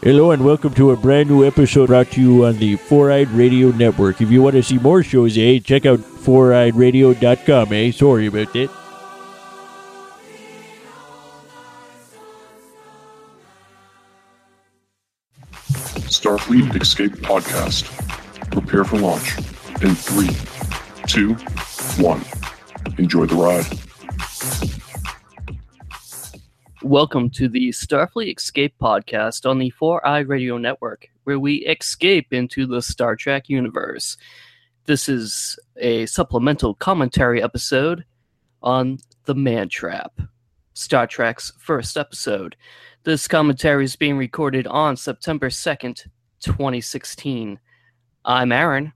Hello and welcome to a brand new episode brought to you on the Four Eyed Radio Network. If you want to see more shows, eh, check out foureyedradio.com, eh? Sorry about that. Starfleet Escape Podcast. Prepare for launch in three, two, one. Enjoy the ride. Welcome to the Starfleet Escape podcast on the Four Eyed Radio Network, where we escape into the Star Trek universe. This is a supplemental commentary episode on The Man Trap, Star Trek's first episode. This commentary is being recorded on September 2nd, 2016. I'm Aaron.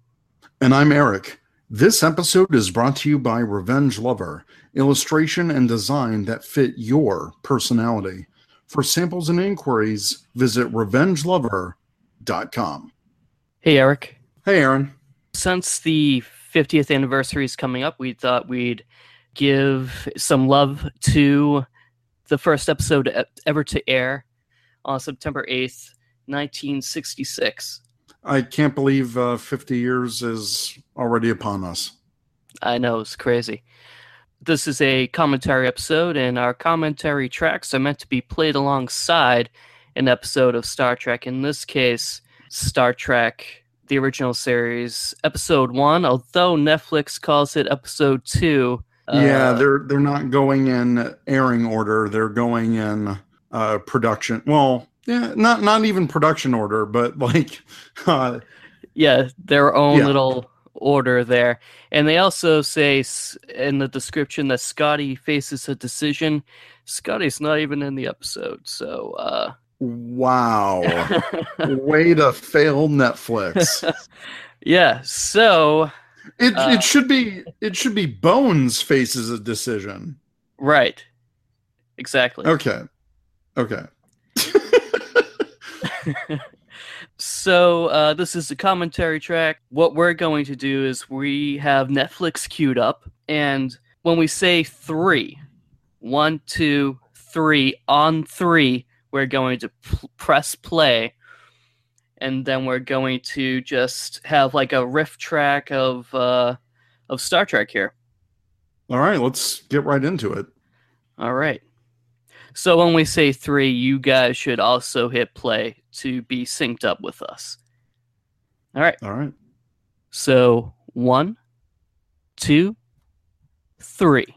And I'm Eric. This episode is brought to you by Revenge Lover, illustration and design that fit your personality. For samples and inquiries, visit revengelover.com. Hey, Eric. Hey, Aaron. Since the 50th anniversary is coming up, we thought we'd give some love to the first episode ever to air on September 8th, 1966. I can't believe uh, 50 years is already upon us. I know, it's crazy. This is a commentary episode, and our commentary tracks are meant to be played alongside an episode of Star Trek. In this case, Star Trek, the original series, episode one, although Netflix calls it episode two. yeah, uh, they're they're not going in airing order. They're going in uh, production. Well, yeah, not not even production order, but like uh, yeah, their own Yeah. little order there. And they also say in the description that Scotty faces a decision. Scotty's not even in the episode, so uh wow, way to fail Netflix. yeah, so It Uh, it should be it should be Bones faces a decision. right. Exactly. Okay. Okay. So uh, this is the commentary track. What we're going to do is we have Netflix queued up, and when we say three, one, two, three, on three, we're going to p- press play, and then we're going to just have like a riff track of uh, of Star Trek here. All right, let's get right into it. All right. So when we say three, you guys should also hit play to be synced up with us. All right. All right. So one, two, three.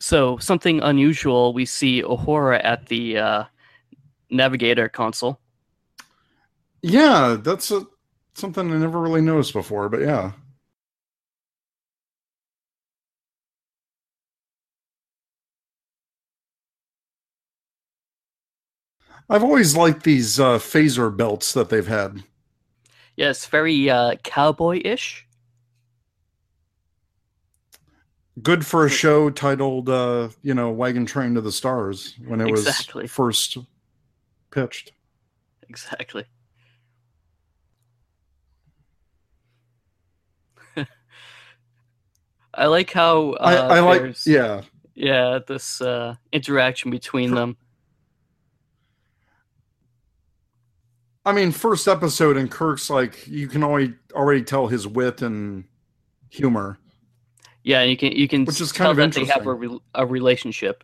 So something unusual. We see Uhura at the uh, navigator console. Yeah, that's a, something I never really noticed before, but yeah. I've always liked these uh, phaser belts that they've had. Yes, very uh, cowboy-ish. Good for a show titled, uh, you know, Wagon Train to the Stars when it Exactly. was first pitched. Exactly. I like how uh, I, I like, yeah. yeah this uh, interaction between them. I mean, first episode and Kirk's like you can already already tell his wit and humor. Yeah, you can you can Which is kind of that they have a, re- a relationship.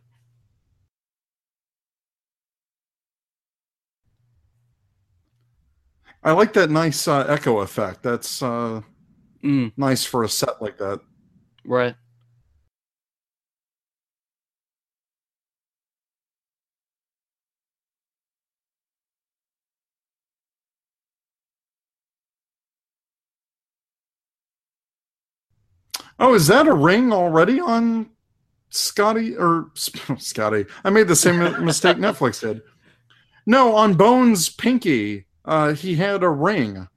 I like that nice uh, echo effect. That's uh, Mm, nice for a set like that. right. Oh, is that a ring already on Scotty or Scotty? I made the same mistake Netflix did. No, on Bones Pinky, uh, he had a ring.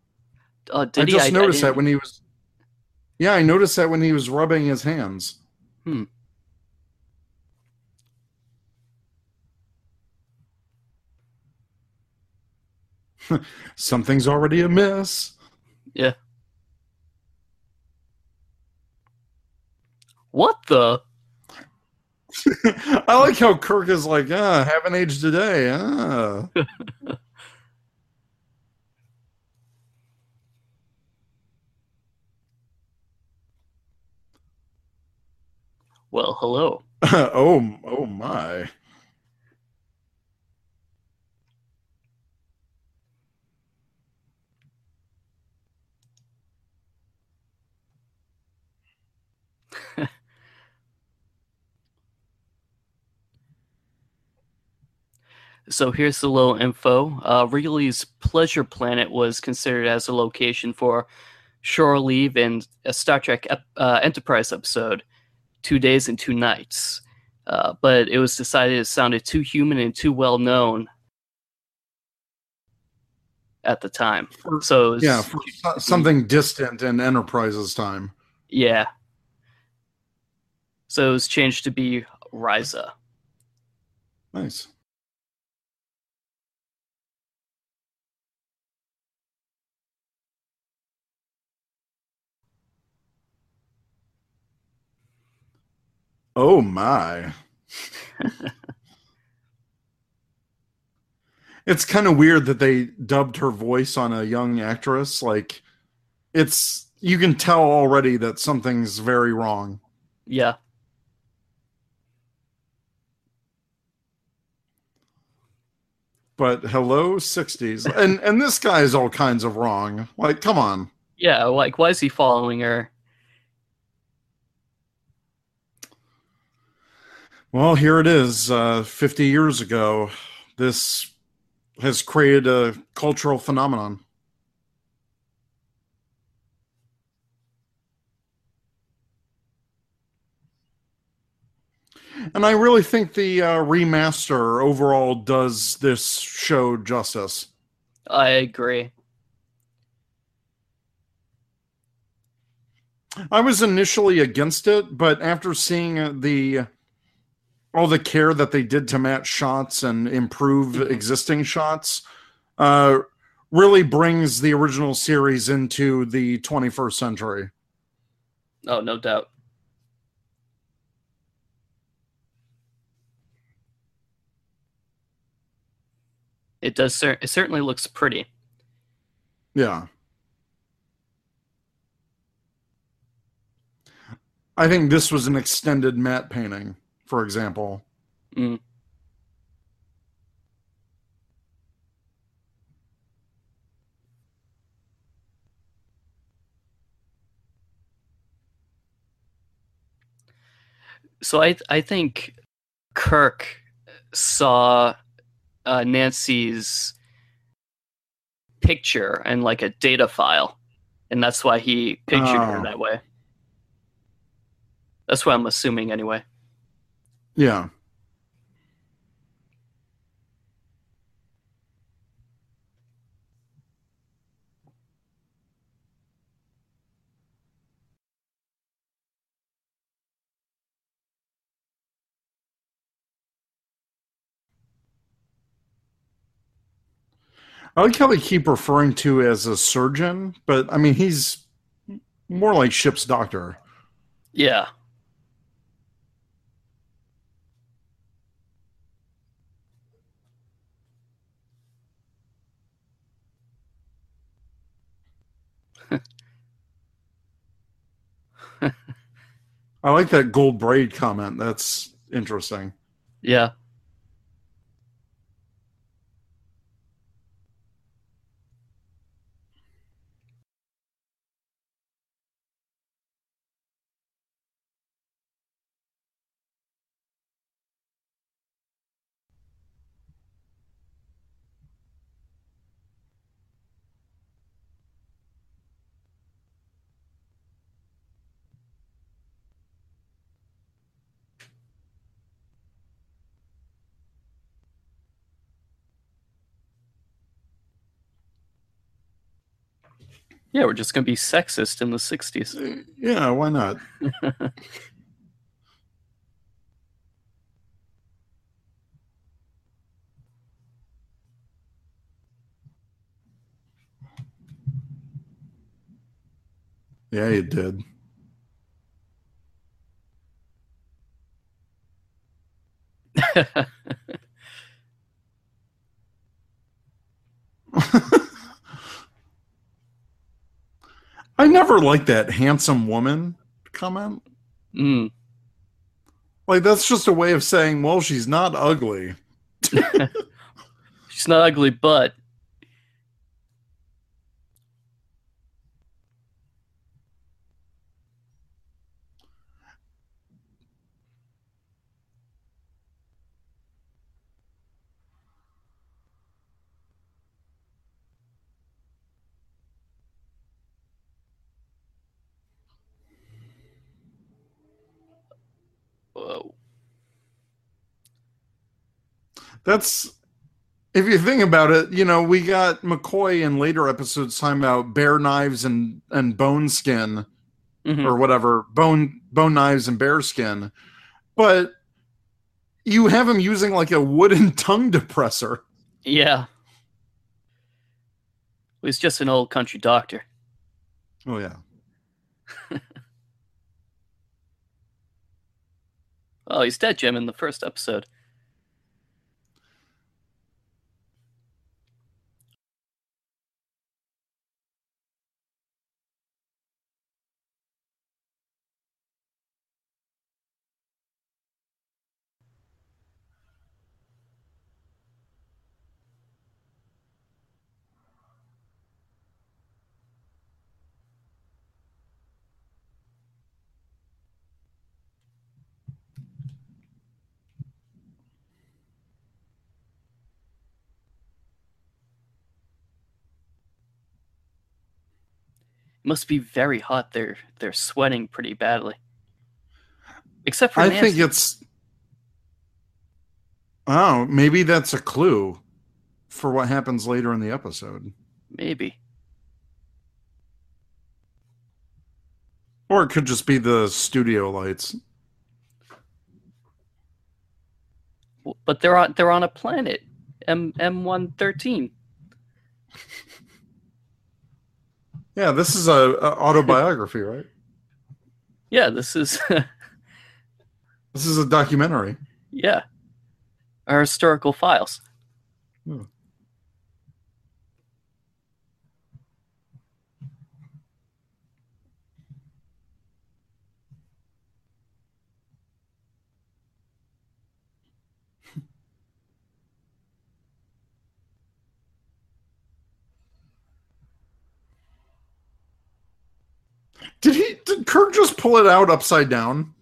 Uh, I he? just noticed that when he was. Yeah, I noticed that when he was rubbing his hands. Hmm. Something's already amiss. Yeah. What the? I like how Kirk is like, ah, haven't aged today. Ah. Well, hello. oh, oh my. So here's the little info. Uh, Wrigley's Pleasure Planet was considered as a location for shore leave in a Star Trek uh, Enterprise episode, Two Days and Two Nights. Uh, but it was decided it sounded too human and too well known at the time. So it was- Yeah, for so- something distant in Enterprise's time. yeah. So it was changed to be Risa. Nice. Oh my. it's kind of weird that they dubbed her voice on a young actress. Like, it's, you can tell already that something's very wrong. Yeah. But hello, 60s. And, and this guy is all kinds of wrong. Like, come on. Yeah, like why is he following her? Well, here it is. Uh, 50 years ago, this has created a cultural phenomenon. And I really think the uh, remaster overall does this show justice. I agree. I was initially against it, but after seeing the all the care that they did to match shots and improve Mhm. existing shots, uh, really brings the original series into the 21st century. Oh, no doubt. It does. Cer- it certainly looks pretty. Yeah. I think this was an extended matte painting, for example. Mm. So I I think Kirk saw uh, Nancy's picture and like a data file, and that's why he pictured her Oh. that way. That's what I'm assuming anyway. Yeah. I like how they keep referring to as a surgeon, but I mean he's more like ship's doctor. Yeah. I like that gold braid comment. That's interesting. Yeah. Yeah, we're just going to be sexist in the 60s. Uh, yeah, why not? yeah, it did. I never liked that handsome woman comment. Mm. Like that's just a way of saying, well, she's not ugly. She's not ugly, but Whoa. That's if you think about it, you know, we got McCoy in later episodes talking about bear knives and and bone skin Mhm. or whatever, bone bone knives and bear skin. But you have him using like a wooden tongue depressor. Yeah. He's just an old country doctor. Oh yeah. Oh, he's dead, Jim, in the first episode. Must be very hot. They're they're sweating pretty badly. Except for I Nancy. think it's Oh, maybe that's a clue for what happens later in the episode. maybe. Or it could just be the studio lights. But they're on they're on a planet. M M one thirteen. Yeah, this is a, a autobiography, right? Yeah, this is This is a documentary. yeah. Our historical files. Hmm. Did he? Did Kirk just pull it out upside down?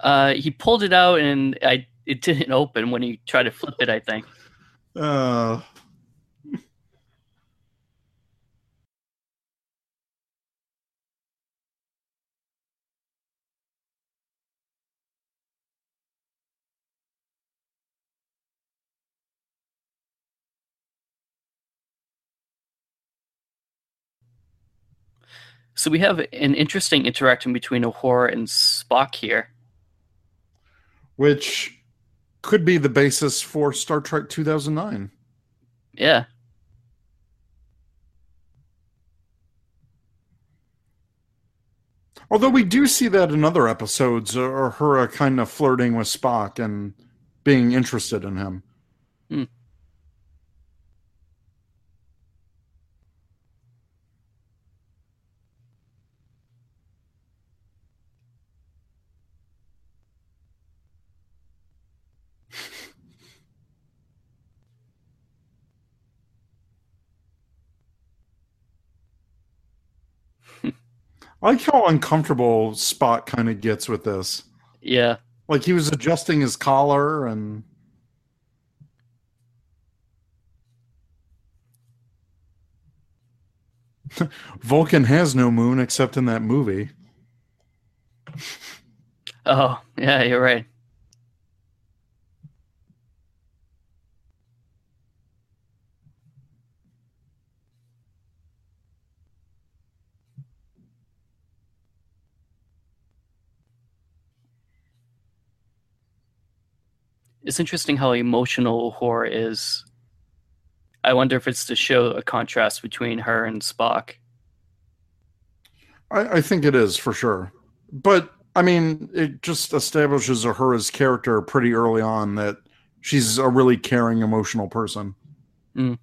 Uh, he pulled it out and I it didn't open when he tried to flip it. I think. Uh, So we have an interesting interaction between Uhura and Spock here. which could be the basis for Star Trek 2009. Yeah. Although we do see that in other episodes, uh, or her kind of flirting with Spock and being interested in him. Like how uncomfortable Spock kind of gets with this. Yeah. Like he was adjusting his collar and Vulcan has no moon except in that movie. Oh, yeah, you're right. It's interesting how emotional Uhura is. I wonder if it's to show a contrast between her and Spock. I, I think it is for sure. But I mean, it just establishes her as character pretty early on that she's a really caring, emotional person. Mm.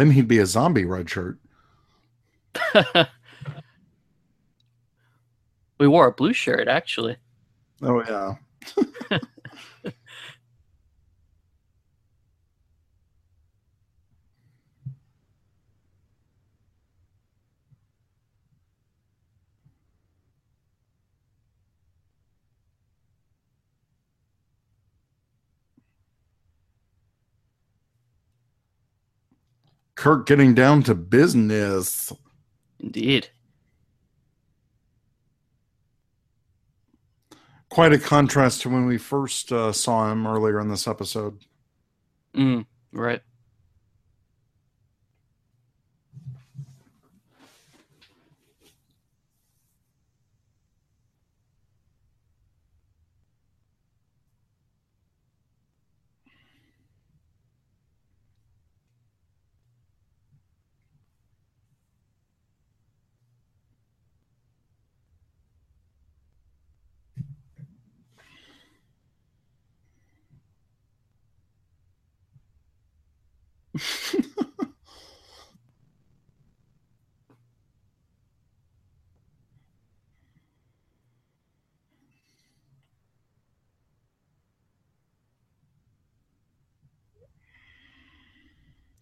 Then he'd be a zombie red shirt. we wore a blue shirt actually. Oh yeah. Kirk getting down to business. Indeed. Quite a contrast to when we first uh, saw him earlier in this episode. Mm, right.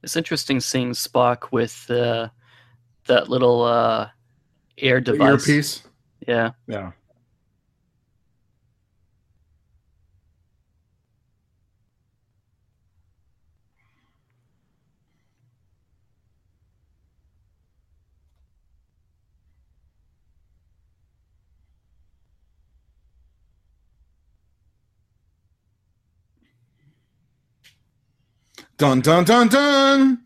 It's interesting seeing Spock with uh, that little uh, air The device. earpiece. Yeah. Yeah. Dun dun dun dun.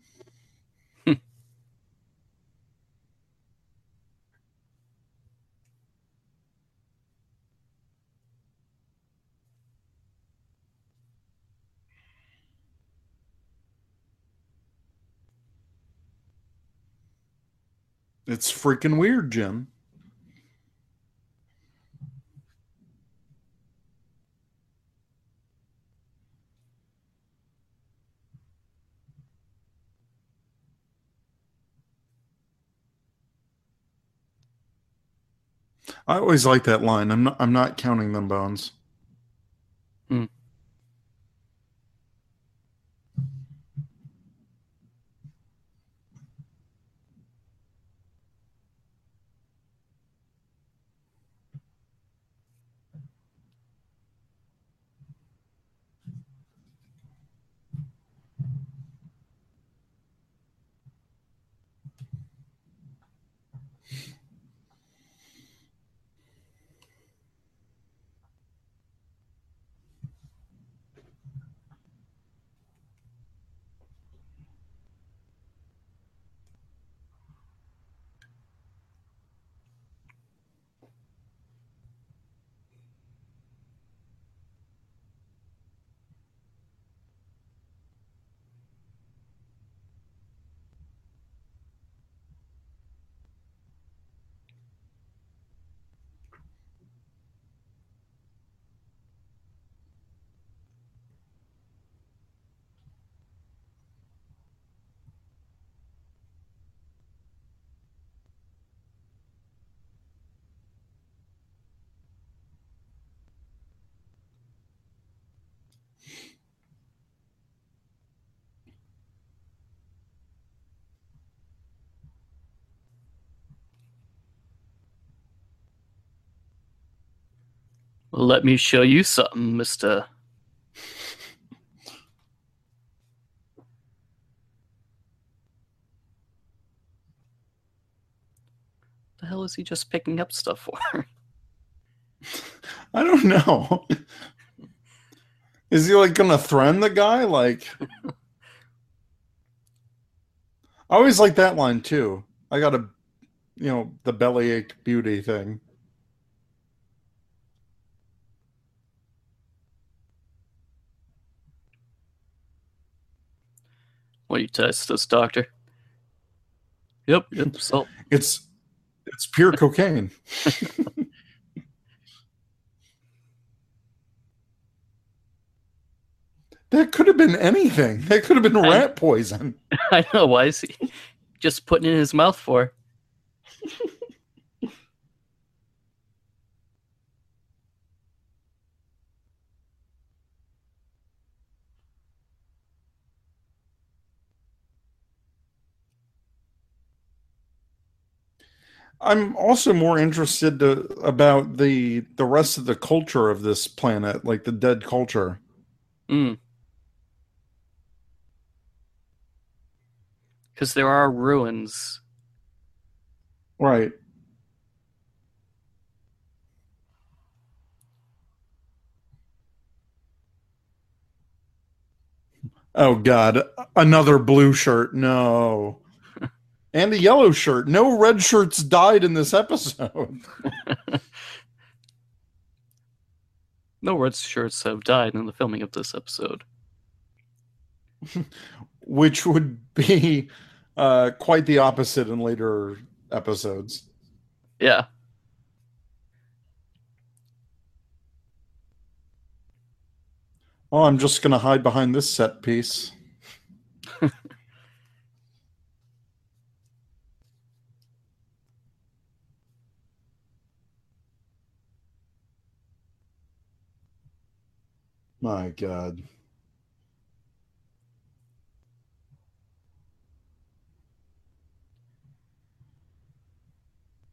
It's freaking weird, Jim. I always like that line. I'm not. I'm not counting them bones. Hmm. Let me show you something, Mister. The hell is he just picking up stuff for? I don't know. Is he like gonna threaten the guy? Like, I always like that line too. I got a, you know, the bellyache beauty thing. You test this, doctor? Yep, yep. Salt. It's it's pure cocaine. that could have been anything. That could have been I- rat poison. I know. Why is he just putting it in his mouth for? I'm also more interested to, about the the rest of the culture of this planet, like the dead culture. Mm. Because there are ruins. Right. Oh God, another blue shirt. No. And a yellow shirt. No red shirts died in this episode. No red shirts have died in the filming of this episode. which would be uh, quite the opposite in later episodes. Yeah. Oh, I'm just going to hide behind this set piece. My God.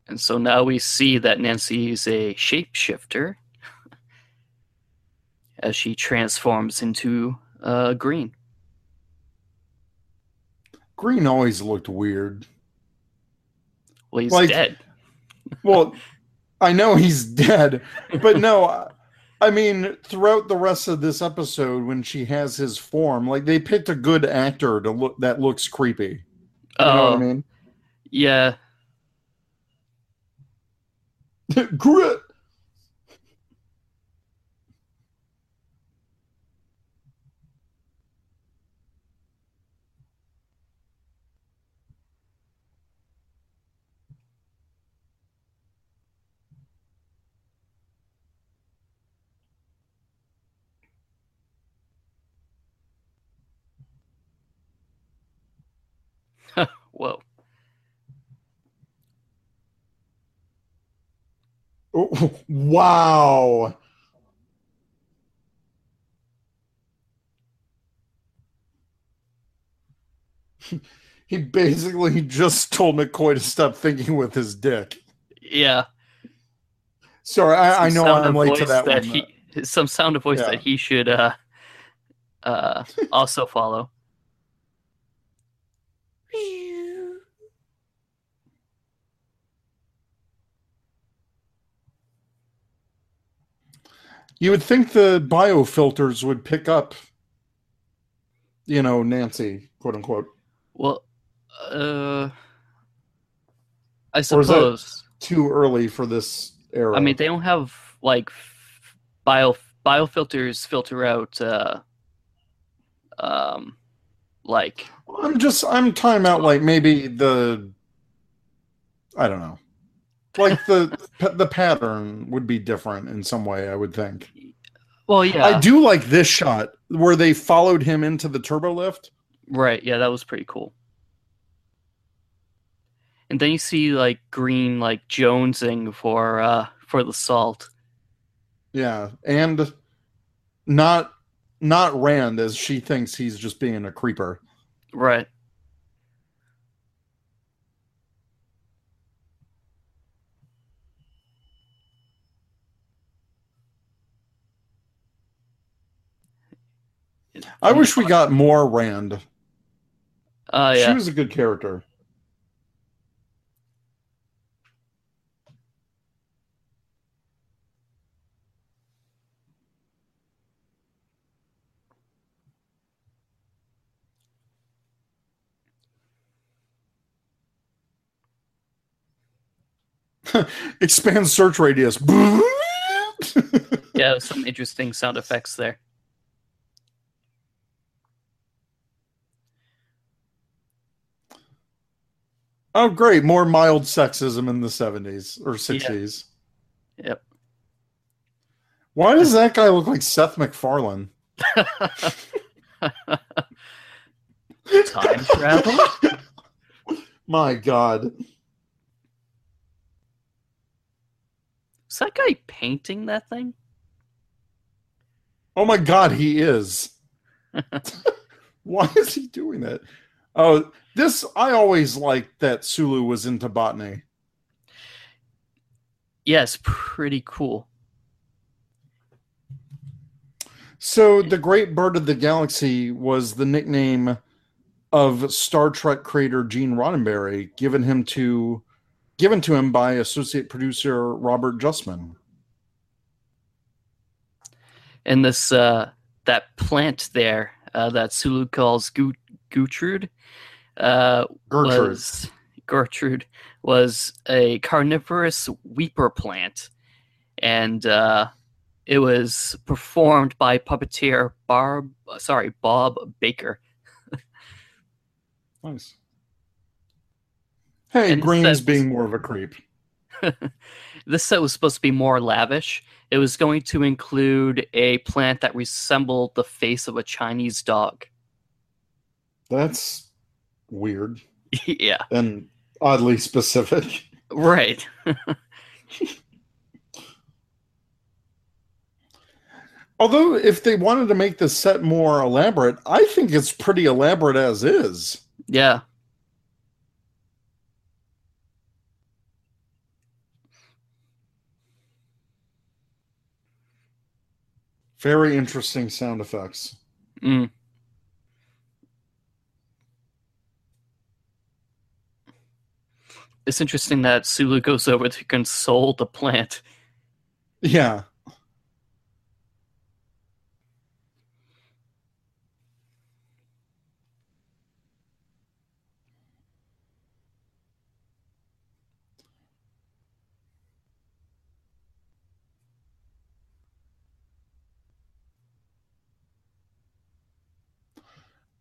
And so now we see that Nancy is a shapeshifter as she transforms into uh, green. Green always looked weird. Well, he's Like- dead. Well, I know he's dead, but no, I- mean, throughout the rest of this episode, when she has his form, like they picked a good actor to look that looks creepy. You know what I Oh, mean? yeah. Grit. Whoa. Wow. He basically just told McCoy to stop thinking with his dick. Yeah. Sorry, I, I know I'm late to voice that, one. He, some sound of voice Yeah. that he should uh, uh, also follow. You would think the biofilters would pick up, you know, Nancy, quote unquote. Well, uh, I Or is that- suppose. Too early for this era. I mean, they don't have like bio biofilters filter out uh, um, like I'm just I'm time out like maybe the I don't know. Like the the pattern would be different in some way, I would think. well, yeah, I do like this shot where they followed him into the turbo lift. right, yeah, that was pretty cool. And then you see like green like jonesing for uh for the salt. Yeah, and not not Rand as she thinks he's just being a creeper. Right. I wish we got more Rand. Oh She was a good character. Expand search radius. Yeah, some interesting sound effects there. Oh, great. More mild sexism in the 70s or 60s. Yep. Why does that guy look like Seth MacFarlane? Time travel? My God. Is that guy painting that thing? Oh my God, he is. Why is he doing that? Oh, this I always liked that Sulu was into botany. Yes, pretty cool. So the Great Bird of the Galaxy was the nickname of Star Trek creator Gene Roddenberry, given him to given to him by associate producer Robert Justman. And this uh that plant there uh, that Sulu calls Gutrude uh, Gertrude. was Gertrude was a carnivorous weeper plant, and uh, it was performed by puppeteer Barb. Sorry, Bob Baker. Nice. Hey, And Green's being more of a creep. This set was supposed to be more lavish. It was going to include a plant that resembled the face of a Chinese dog. That's weird yeah, and oddly specific. right. Although, if they wanted to make this set more elaborate, I think it's pretty elaborate as is. Yeah. Very interesting sound effects. Mm. It's interesting that Sulu goes over to console the plant. Yeah.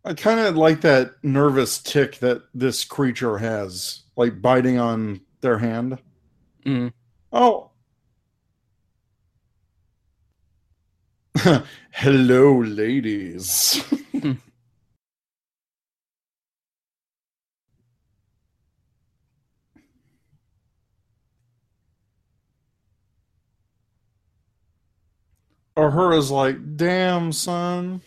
I kind of like that nervous tick that this creature has, like biting on their hand. Mm. Oh. Hello, ladies. Uhura's like, damn, son.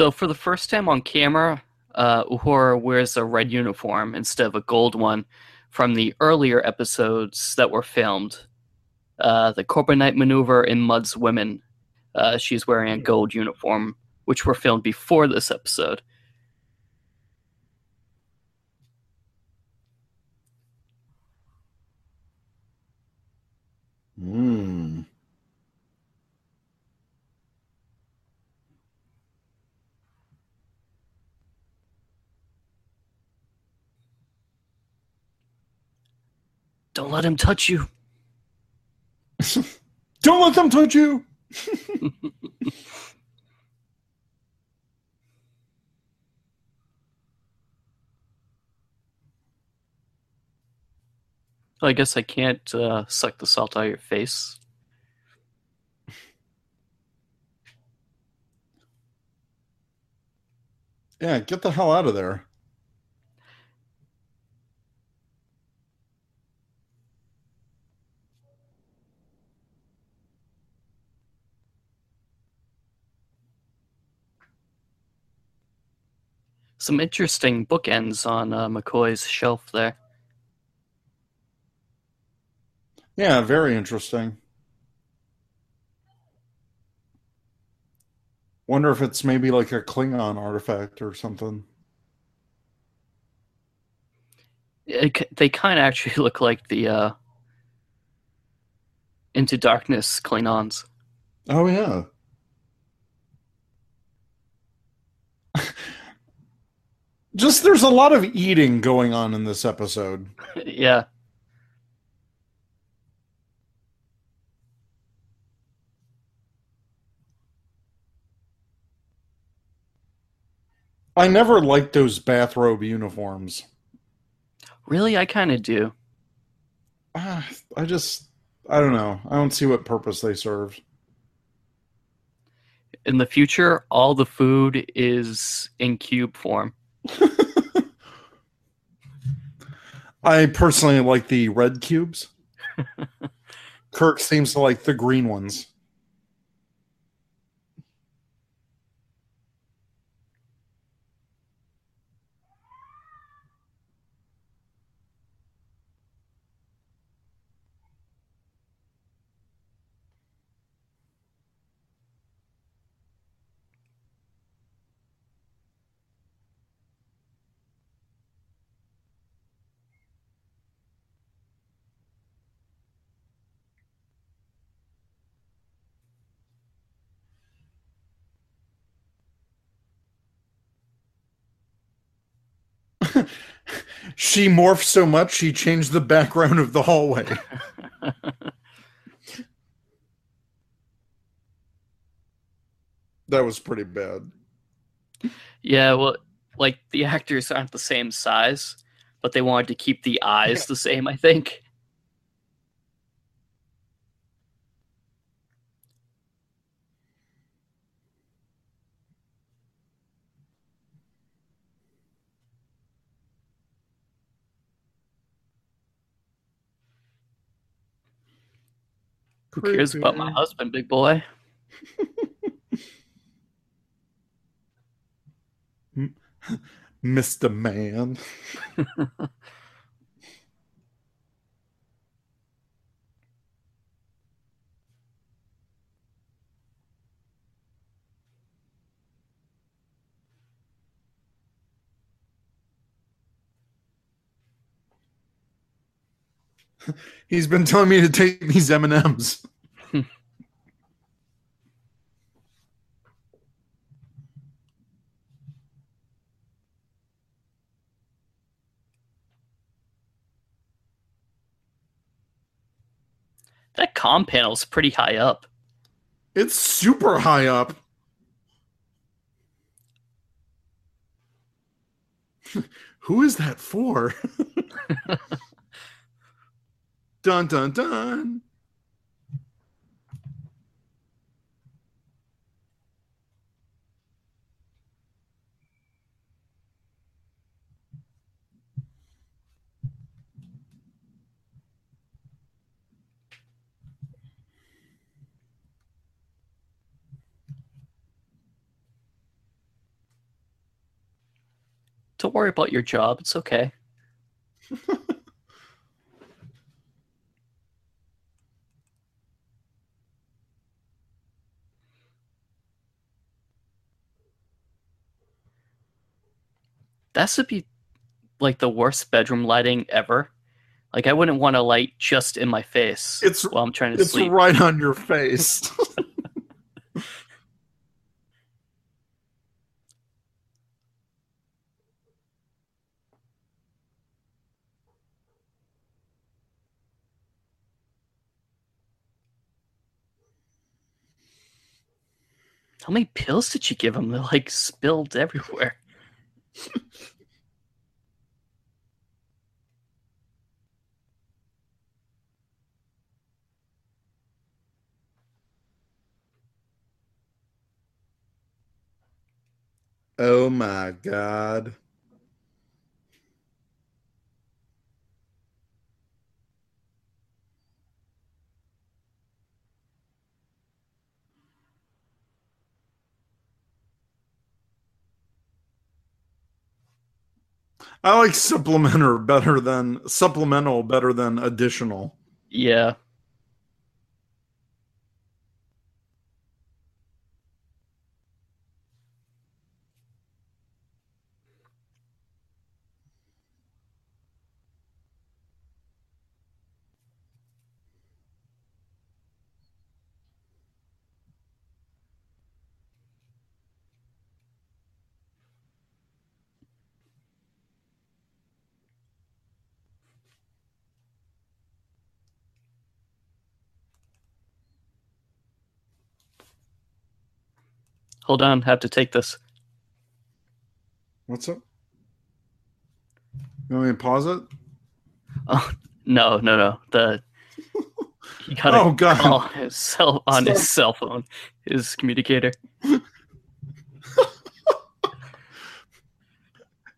So for the first time on camera, uh, Uhura wears a red uniform instead of a gold one from the earlier episodes that were filmed. Uh, the Corbomite maneuver in Mudd's Women. Uh, she's wearing a gold uniform, which were filmed before this episode. Hmm. Don't let him touch you. Don't let them touch you. I guess I can't uh, suck the salt out of your face. Yeah, get the hell out of there. Some interesting bookends on uh, McCoy's shelf there. Yeah, very interesting. Wonder if it's maybe like a Klingon artifact or something. It they kind of actually look like the uh, Into Darkness Klingons. Oh yeah. Just there's a lot of eating going on in this episode. yeah. I never liked those bathrobe uniforms. Really, I kind of do. Ah, I just I don't know. I don't see what purpose they serve. In the future, all the food is in cube form. I personally like the red cubes. Kirk seems to like the green ones. She morphed so much she changed the background of the hallway. that was pretty bad. Yeah, well, like the actors aren't the same size, but they wanted to keep the eyes the same, I think. Who cares about my husband, big boy? Mr. Man. He's been telling me to take these M&Ms. That comm panel's pretty high up. It's super high up. Who is that for? dun dun dun. Don't worry about your job. It's okay. that should be like the worst bedroom lighting ever. Like I wouldn't want a light just in my face It's- while I'm trying to It's sleep. right on your face. How many pills did you give him? They're like spilled everywhere. oh my god. I like supplemental better than supplemental better than additional. Yeah. Hold on, have to take this. What's up? You want me to pause it? Oh no, no, no. The he got Oh, a God. call on cell on his cell phone, his communicator.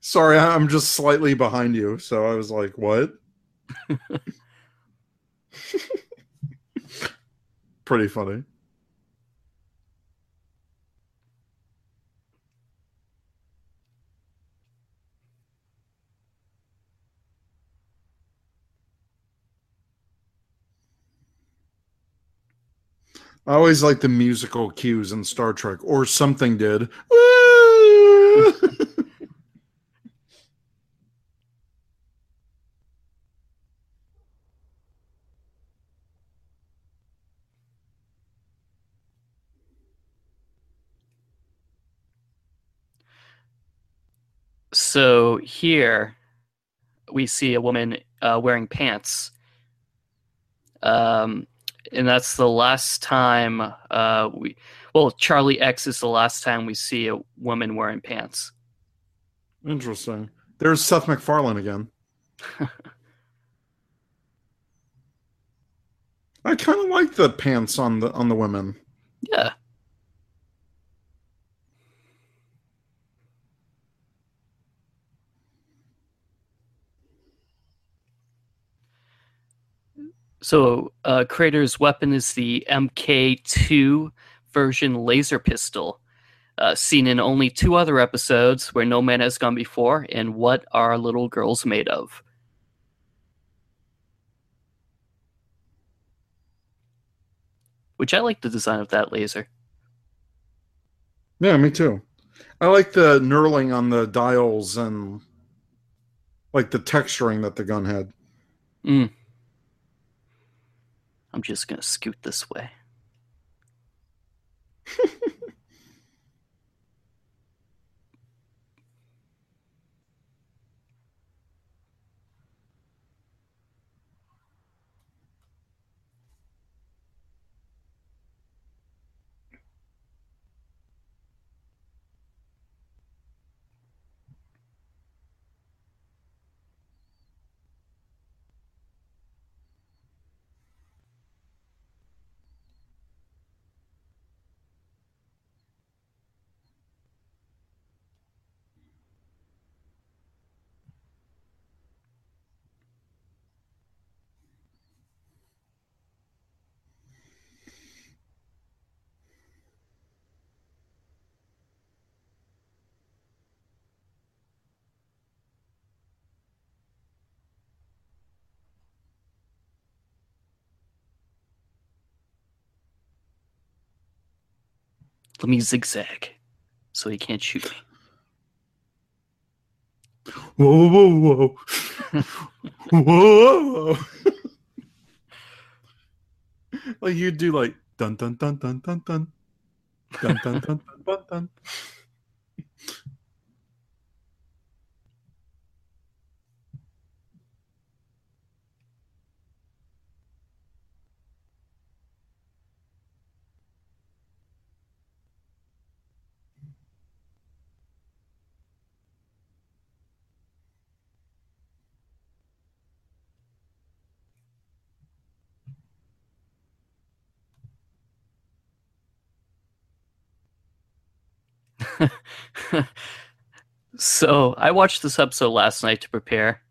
Sorry, I'm just slightly behind you, so I was like, "What?" Pretty funny. I always like the musical cues in Star Trek, or something did. So here we see a woman uh, wearing pants. Um, and that's the last time uh, we. Well, Charlie X is the last time we see a woman wearing pants. Interesting. There's Seth MacFarlane again. I kind of like the pants on the on the women. Yeah. So, uh, Crater's weapon is the MK2 version laser pistol, uh, seen in only two other episodes where no man has gone before, and What Are Little Girls Made Of? Which I like the design of that laser. Yeah, me too. I like the knurling on the dials and like the texturing that the gun had. Mm. I'm just gonna scoot this way. Let me zigzag so he can't shoot me. Whoa, whoa, whoa, whoa! like you do, like dun dun dun dun dun dun dun dun dun dun dun. dun. So I watched this episode last night to prepare,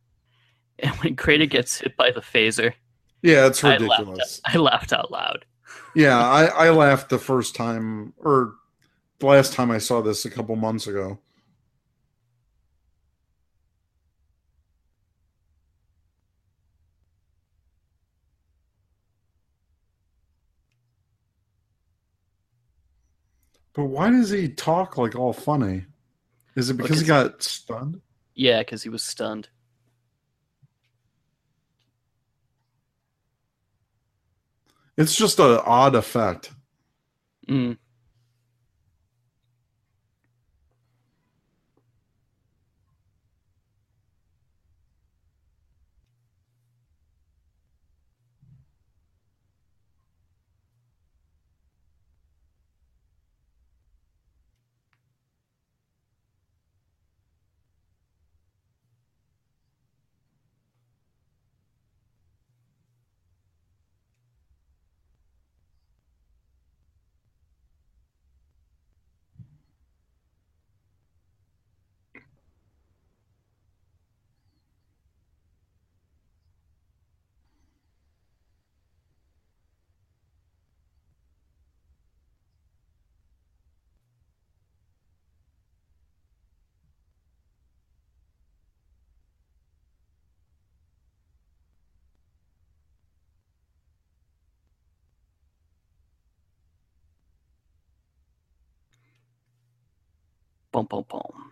and when Crater gets hit by the phaser, Yeah, it's I laughed, ridiculous. I laughed out loud. Yeah, I, I laughed the first time, or the last time I saw this a couple months ago. But why does he talk like all funny? Is it because he got stunned? Yeah, because he was stunned. It's just an odd effect. Mm. Boom, boom, boom.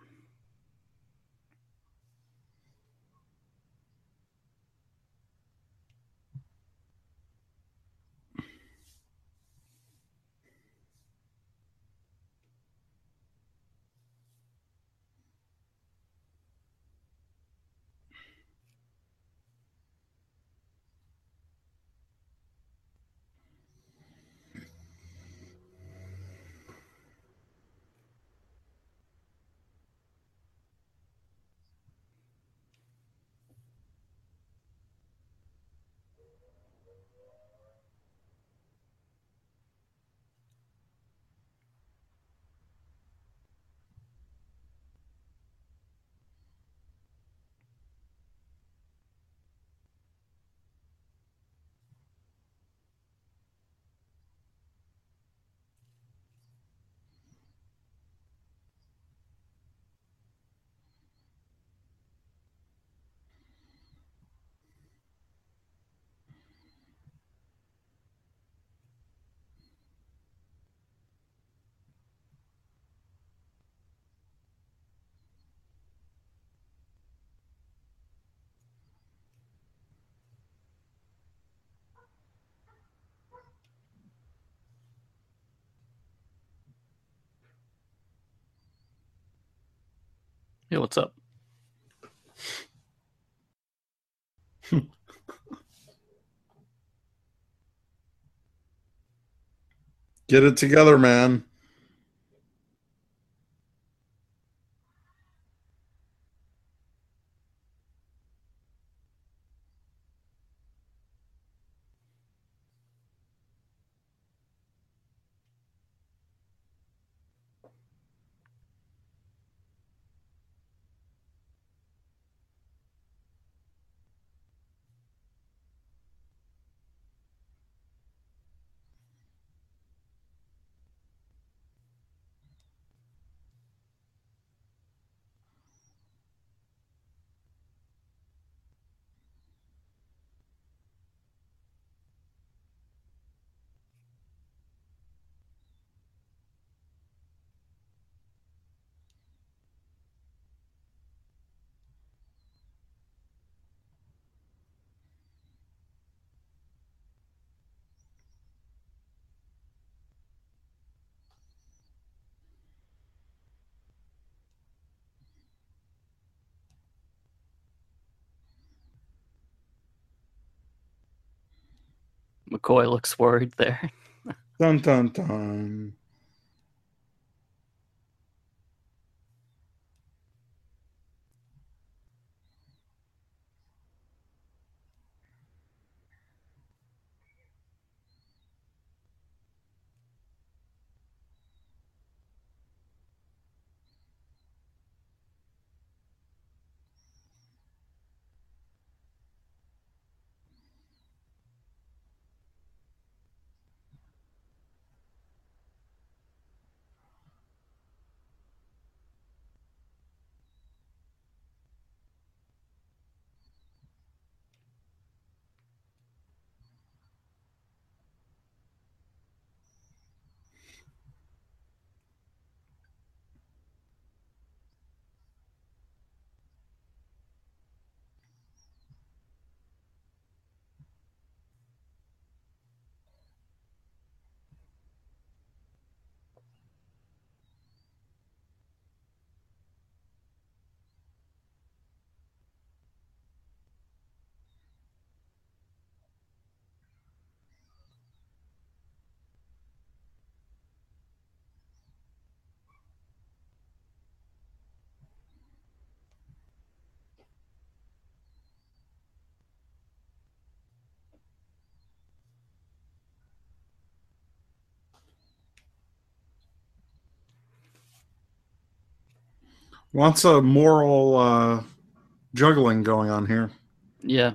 Hey, what's up? Get it together, man. McCoy looks worried there. Dun dun dun. Lots of moral uh, juggling going on here. Yeah.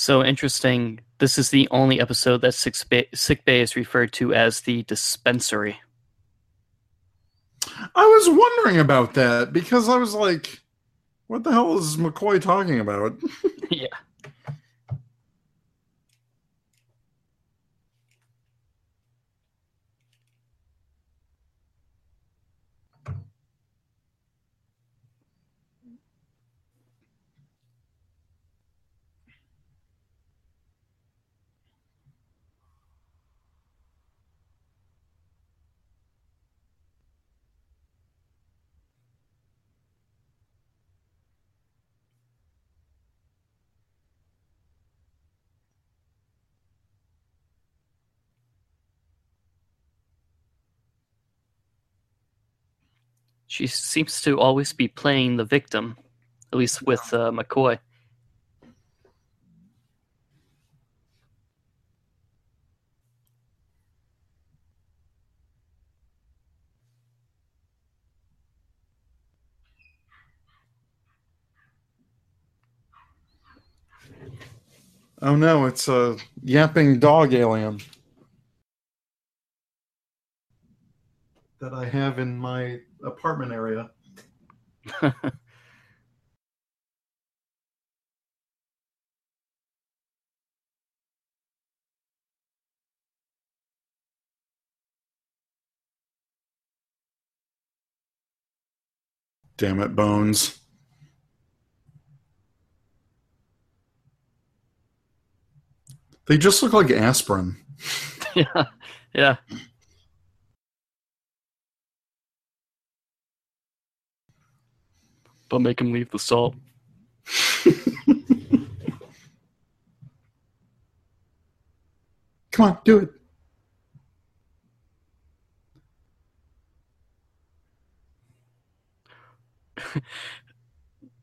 So interesting. This is the only episode that sick bay, sick bay is referred to as the dispensary. I was wondering about that because I was like, what the hell is McCoy talking about? yeah. She seems to always be playing the victim, at least with uh, McCoy. Oh no, it's a yapping dog alien that I have in my apartment area. Damn it, Bones. They just look like aspirin. yeah, yeah. But make him leave the salt. Come on, do it.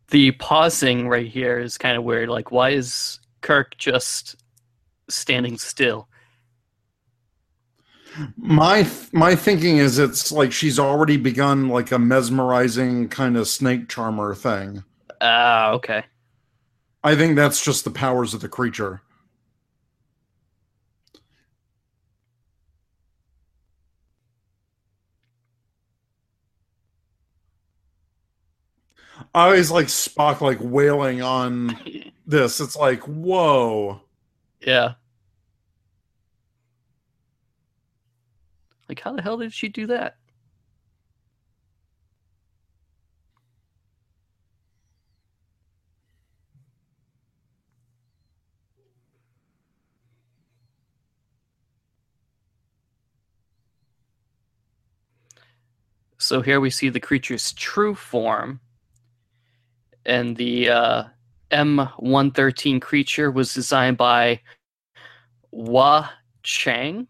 the pausing right here is kind of weird. Like, why is Kirk just standing still? My my thinking is it's like she's already begun like a mesmerizing kind of snake charmer thing. Ah, uh, okay. I think that's just the powers of the creature. I always like Spock like wailing on this. It's like, whoa. Yeah. Like, how the hell did she do that? So here we see the creature's true form. And the uh, M113 creature was designed by Wah Chang.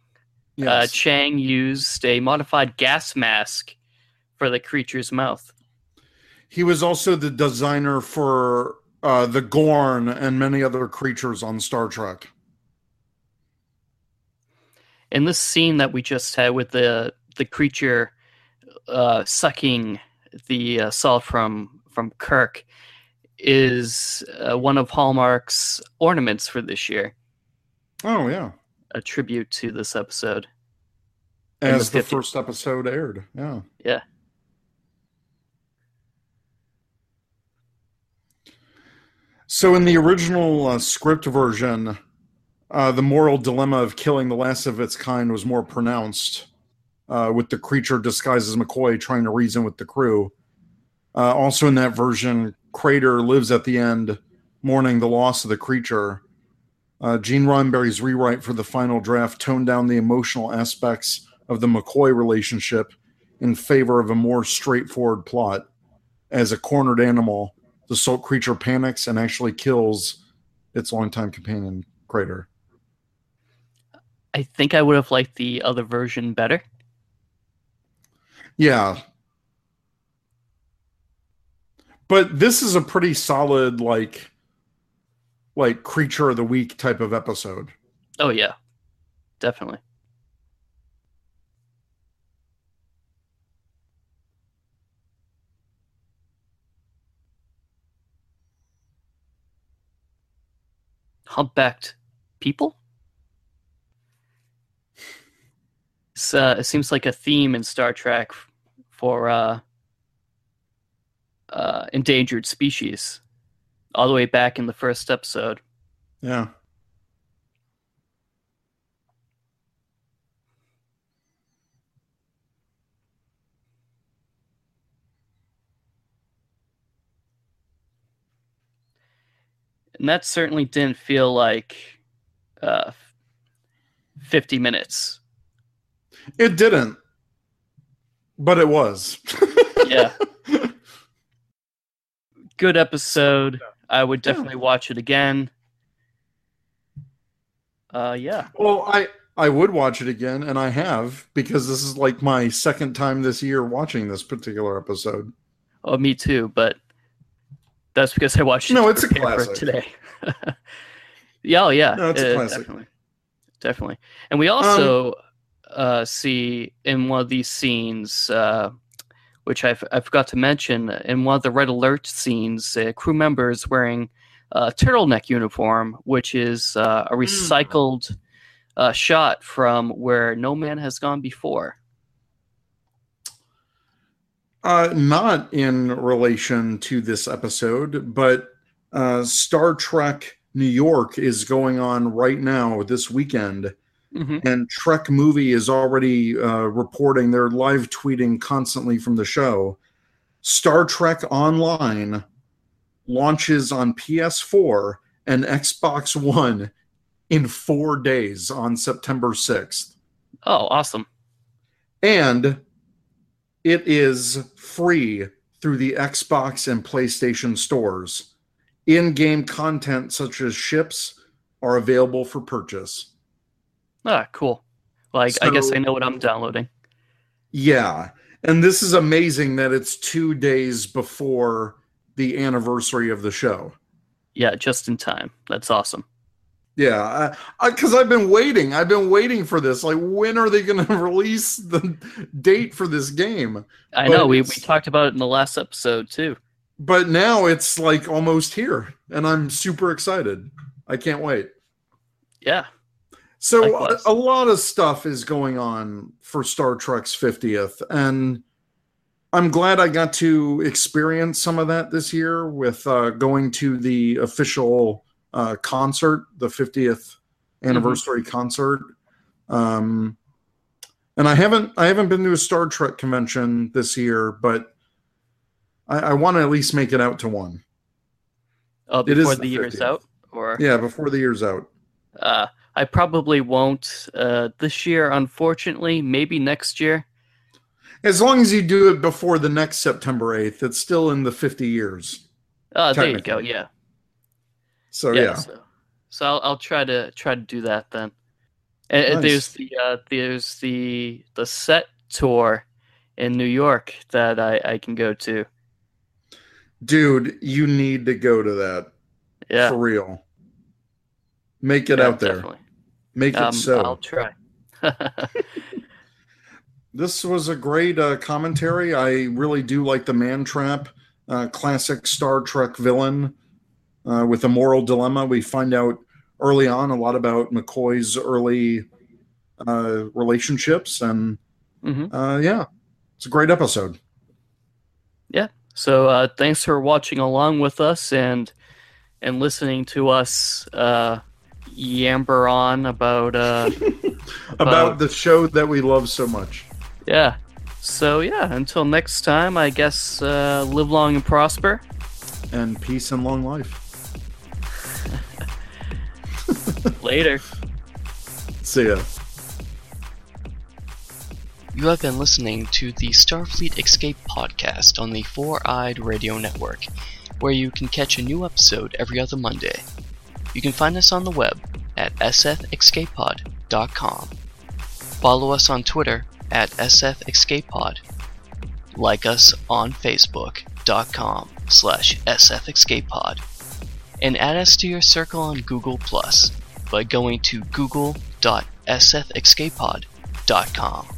Uh, yes. Uh, Chang used a modified gas mask for the creature's mouth. He was also the designer for uh, the Gorn and many other creatures on Star Trek. In this scene that we just had with the the creature uh, sucking the uh, salt from from Kirk is uh, one of Hallmark's ornaments for this year. Oh yeah, a tribute to this episode. As the, the first episode aired. Yeah. Yeah. So, in the original uh, script version, uh, the moral dilemma of killing the last of its kind was more pronounced, uh, with the creature disguised as McCoy trying to reason with the crew. Uh, also, in that version, Crater lives at the end, mourning the loss of the creature, uh, Gene Roddenberry's rewrite for the final draft toned down the emotional aspects of the McCoy relationship in favor of a more straightforward plot. As a cornered animal, the salt creature panics and actually kills its longtime companion, Crater. I think I would have liked the other version better. Yeah. But this is a pretty solid, like, like creature of the week type of episode. Oh yeah, definitely. humpbacked people. Uh, it seems like a theme in Star Trek for uh, uh, endangered species, all the way back in the first episode. Yeah. and that certainly didn't feel like uh, 50 minutes. It didn't. But it was. Yeah. Good episode. I would definitely watch it again. Uh, yeah. Well, I I would watch it again, and I have because this is like my second time this year watching this particular episode. Oh, me too. But that's because I watched it. No, to it's a for classic. today. yeah, oh yeah. No, it's a uh, classic. Definitely, definitely. And we also uh, see in one of these scenes, uh, which I, f- I forgot to mention, in one of the red alert scenes, uh, crew members wearing a turtleneck uniform, which is uh, a Hmm. recycled uh, shot from where no man has gone before. Uh, not in relation to this episode, but uh, Star Trek New York is going on right now this weekend, hmm and Trek Movie is already uh, reporting. They're live tweeting constantly from the show. Star Trek Online launches on PS4 and Xbox One in four days on September 6th. Oh, awesome. And it is free through the Xbox and PlayStation stores. In game content such as ships are available for purchase. Ah, cool. Well, I, I guess I know what I'm downloading. Yeah. And this is amazing that it's two days before the anniversary of the show. Yeah, just in time. That's awesome. Yeah, because I've been waiting. I've been waiting for this. Like, when are they going to release the date for this game? I But know. We, we talked about it in the last episode too. But now it's like almost here, and I'm super excited. I can't wait. Yeah. So a, a lot of stuff is going on for Star Trek's 50th, and I'm glad I got to experience some of that this year with uh, going to the official uh, concert, the 50th anniversary concert. Um, and I haven't I haven't been to a Star Trek convention this year, but I, I want to at least make it out to one. Uh, is before the the year is 50th. out, or Yeah, before the year's out. uh, I probably won't uh, this year. Unfortunately, maybe next year. As long as you do it before the next September 8th, it's still in the 50 years. Uh, there you go. Yeah. So yeah. yeah. So, so I'll, I'll try to try to do that then. And and Nice. there's the uh, there's the the set tour in New York that I, I can go to. Dude, you need to go to that Yeah. for real. Make it yeah, out there. Definitely. Make it Um, so. I'll try. This was a great uh, commentary. I really do like the Man Trap, uh, classic Star Trek villain uh, with a moral dilemma. We find out early on a lot about McCoy's early uh, relationships, and Mhm. uh, yeah, it's a great episode. Yeah. So uh, thanks for watching along with us and and listening to us yamber on about uh, About the show that we love so much. yeah. So yeah, until next time, I guess uh, live long and prosper. And peace and long life. Later. See ya. You have been listening to the Starfleet Escape podcast on the Four Eyed Radio Network, where you can catch a new episode every other Monday. You can find us on the web at sfescapepod.com. Follow us on Twitter at sfescapepod. Like us on facebook.com slash sfescapepod. And add us to your circle on Google Plus by going to google.sfescapepod.com.